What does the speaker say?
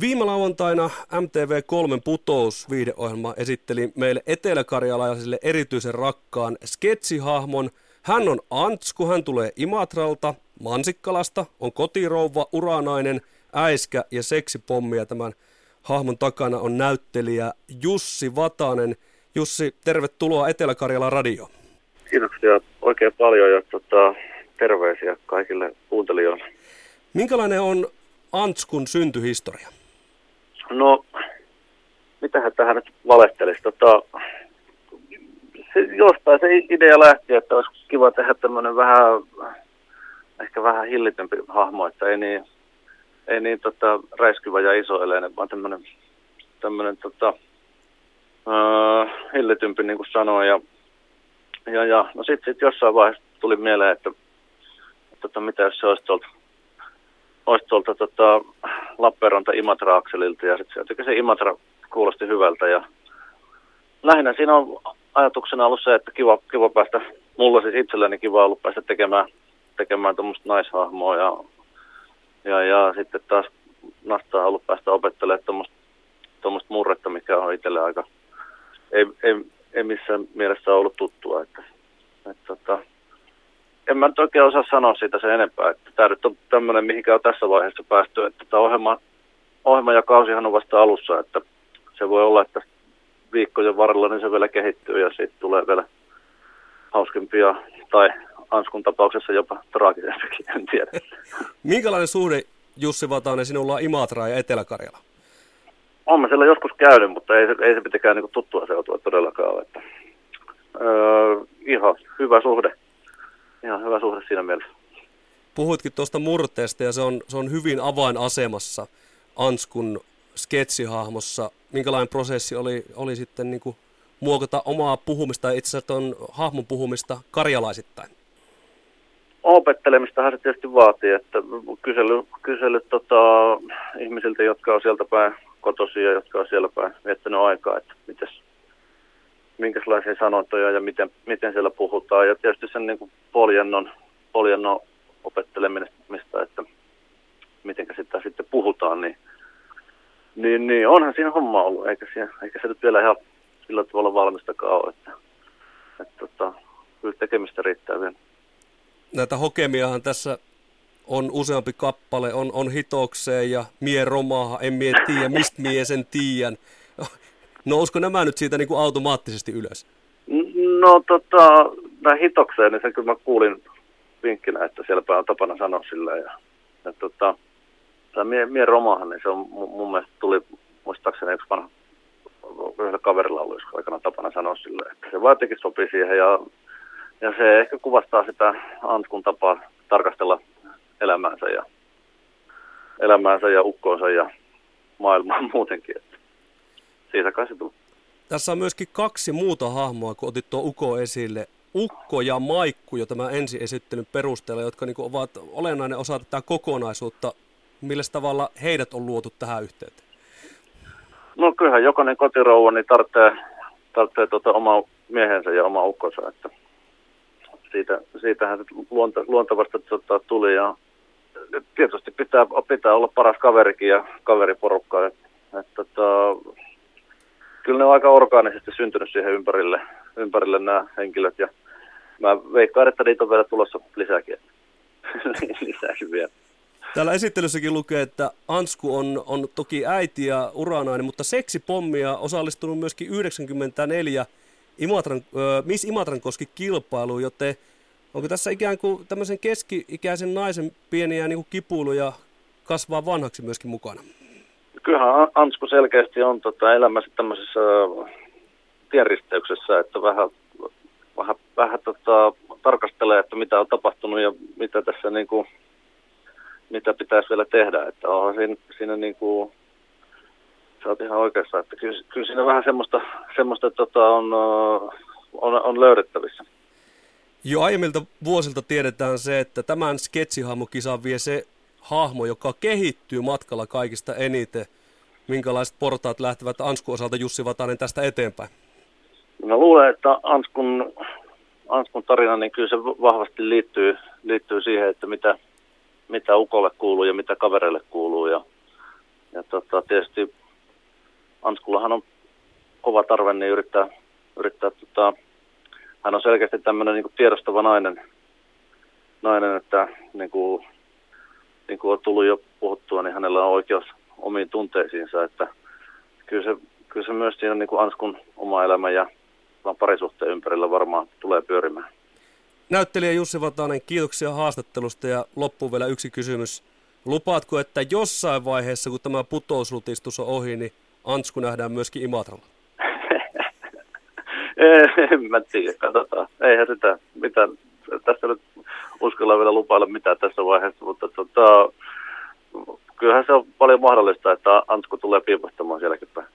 Viime lauantaina MTV3 putous viideohjelma esitteli meille eteläkarjalaisille erityisen rakkaan sketsihahmon. Hän on Antsku, hän tulee Imatralta, Mansikkalasta, on kotirouva, uranainen, äiskä ja seksipommia. Tämän hahmon takana on näyttelijä Jussi Vatanen. Jussi, tervetuloa Etelä-Karjalan radioon. Kiitoksia oikein paljon ja tota, terveisiä kaikille kuuntelijoille. Minkälainen on Antskun syntyhistoria? No, mitähän tähän nyt valehtelisi? Tota, se, jostain se idea lähti, että olisi kiva tehdä tämmöinen vähän, ehkä vähän hillitympi hahmo, että ei niin, ei niin tota, räiskyvä ja iso eleinen, vaan tämmöinen, tämmöinen tota, uh, hillitympi, niin kuin sanoin. Ja, ja, ja no sitten sit jossain vaiheessa tuli mieleen, että, että tota, mitä jos se olisi tuolta olisi tuolta tota, Lappeenranta Imatra-akselilta ja sitten se Imatra kuulosti hyvältä ja lähinnä siinä on ajatuksena ollut se, että kiva, kiva päästä, mulla siis itselleni kiva ollut päästä tekemään, tekemään tuommoista naishahmoa ja, ja, ja sitten taas nastaa ollut päästä opettelemaan tuommoista murretta, mikä on itselle aika, ei, ei, ei missään mielessä ollut tuttua, että, että, että en mä nyt oikein osaa sanoa siitä sen enempää. Että tämä nyt on tämmöinen, mihinkä on tässä vaiheessa päästy. Että tämä ohjelma, ohjelma ja kausihan on vasta alussa, että se voi olla, että viikkojen varrella niin se vielä kehittyy ja siitä tulee vielä hauskimpia tai Anskun tapauksessa jopa traagisempikin, en tiedä. Minkälainen suhde Jussi Vatanen sinulla on Imatra ja Etelä-Karjala? Olen siellä joskus käynyt, mutta ei ei se mitenkään niin tuttua seutua todellakaan. Että, öö, ihan hyvä suhde ihan hyvä suhde siinä mielessä. Puhuitkin tuosta murteesta ja se on, se on hyvin avainasemassa Anskun sketsihahmossa. Minkälainen prosessi oli, oli sitten niin kuin muokata omaa puhumista ja itse asiassa tuon hahmon puhumista karjalaisittain? Opettelemistahan se tietysti vaatii, että kysely, kysely tota, ihmisiltä, jotka on sieltä päin kotosia, jotka on siellä päin viettänyt aikaa, että mites, minkälaisia sanontoja ja miten, miten siellä puhutaan. Ja tietysti sen niin kuin poljennon, poljennon opettelemista, että miten sitä sitten puhutaan, niin, niin, niin onhan siinä homma ollut, eikä, siinä, eikä se nyt vielä ihan sillä tavalla valmistakaan ole, että, että, että tota, kyllä tekemistä riittää vielä. Näitä hokemiahan tässä on useampi kappale, on, on hitokseen ja mie romaha, en mie tiedä, mistä mie sen tiedän. Nousko nämä nyt siitä niin kuin automaattisesti ylös? No tota, näin hitokseen, niin sen kyllä mä kuulin vinkkinä, että siellä on tapana sanoa sillä. Ja, ja tota, tämä mie, mie romahan, niin se on mun mielestä tuli muistaakseni yksi vanha yhdellä kaverilla ollut aikana tapana sanoa sillä, että se vaan sopii siihen ja, ja se ehkä kuvastaa sitä Antkun tapaa tarkastella elämäänsä ja elämäänsä ja ukkoonsa ja maailmaa muutenkin. Että siitä kai se tuli. Tässä on myöskin kaksi muuta hahmoa, kun otit tuo Uko esille. Ukko ja Maikku jo tämän ensiesittelyn perusteella, jotka niin ovat olennainen osa tätä kokonaisuutta. Millä tavalla heidät on luotu tähän yhteyteen? No kyllähän jokainen kotirouva niin tarvitsee, tarvitsee tuota oma miehensä ja oma ukkonsa. Että siitä, siitähän luonta, luontavasti tota, tuli. Ja tietysti pitää, pitää olla paras kaverikin ja kaveriporukka. Että, että, tota, kyllä ne on aika orgaanisesti syntynyt siihen ympärille, ympärille nämä henkilöt ja mä veikkaan, että niitä on vielä tulossa lisääkin. lisääkin vielä. Täällä esittelyssäkin lukee, että Ansku on, on toki äiti ja uranainen, mutta seksipommia osallistunut myöskin 94 Imatran, äh, Miss Imatran koski kilpailuun, joten onko tässä ikään kuin tämmöisen keski-ikäisen naisen pieniä niin kuin kipuiluja kasvaa vanhaksi myöskin mukana? Kyllähän Ansku selkeästi on tota, elämässä tämmöisessä äh, tienristeyksessä, että vähän, vähän, vähän tota, tarkastelee, että mitä on tapahtunut ja mitä tässä niin kuin, mitä pitäisi vielä tehdä. Että onhan siinä, siinä niin kuin, sä oot ihan oikeassa, että kyllä, kyllä siinä vähän semmoista, semmoista tota, on, äh, on, on löydettävissä. Jo aiemmilta vuosilta tiedetään se, että tämän sketsihahmokisan vie se hahmo, joka kehittyy matkalla kaikista eniten minkälaiset portaat lähtevät Anskun osalta Jussi Vatanen tästä eteenpäin? Mä luulen, että Anskun, Anskun tarina, niin kyllä se vahvasti liittyy, liittyy siihen, että mitä, mitä Ukolle kuuluu ja mitä kavereille kuuluu. Ja, ja tota, tietysti Anskullahan on kova tarve, niin yrittää, yrittää tota, hän on selkeästi tämmöinen niin tiedostava nainen, nainen että niin kuin, niin kuin on tullut jo puhuttua, niin hänellä on oikeus omiin tunteisiinsa, että kyllä se, kyllä se myös siinä niin kuin Anskun oma elämä ja parisuhteen ympärillä varmaan tulee pyörimään. Näyttelijä Jussi Vatanen, kiitoksia haastattelusta ja loppuun vielä yksi kysymys. Lupaatko, että jossain vaiheessa, kun tämä putouslutistus on ohi, niin Ansku nähdään myöskin Imatralla? en mä tiedä, katsotaan. Eihän sitä mitään, tässä nyt uskalla vielä lupailla mitään tässä vaiheessa, mutta tota, kyllähän se on paljon mahdollista, että Ansku tulee piipastamaan sielläkin päin.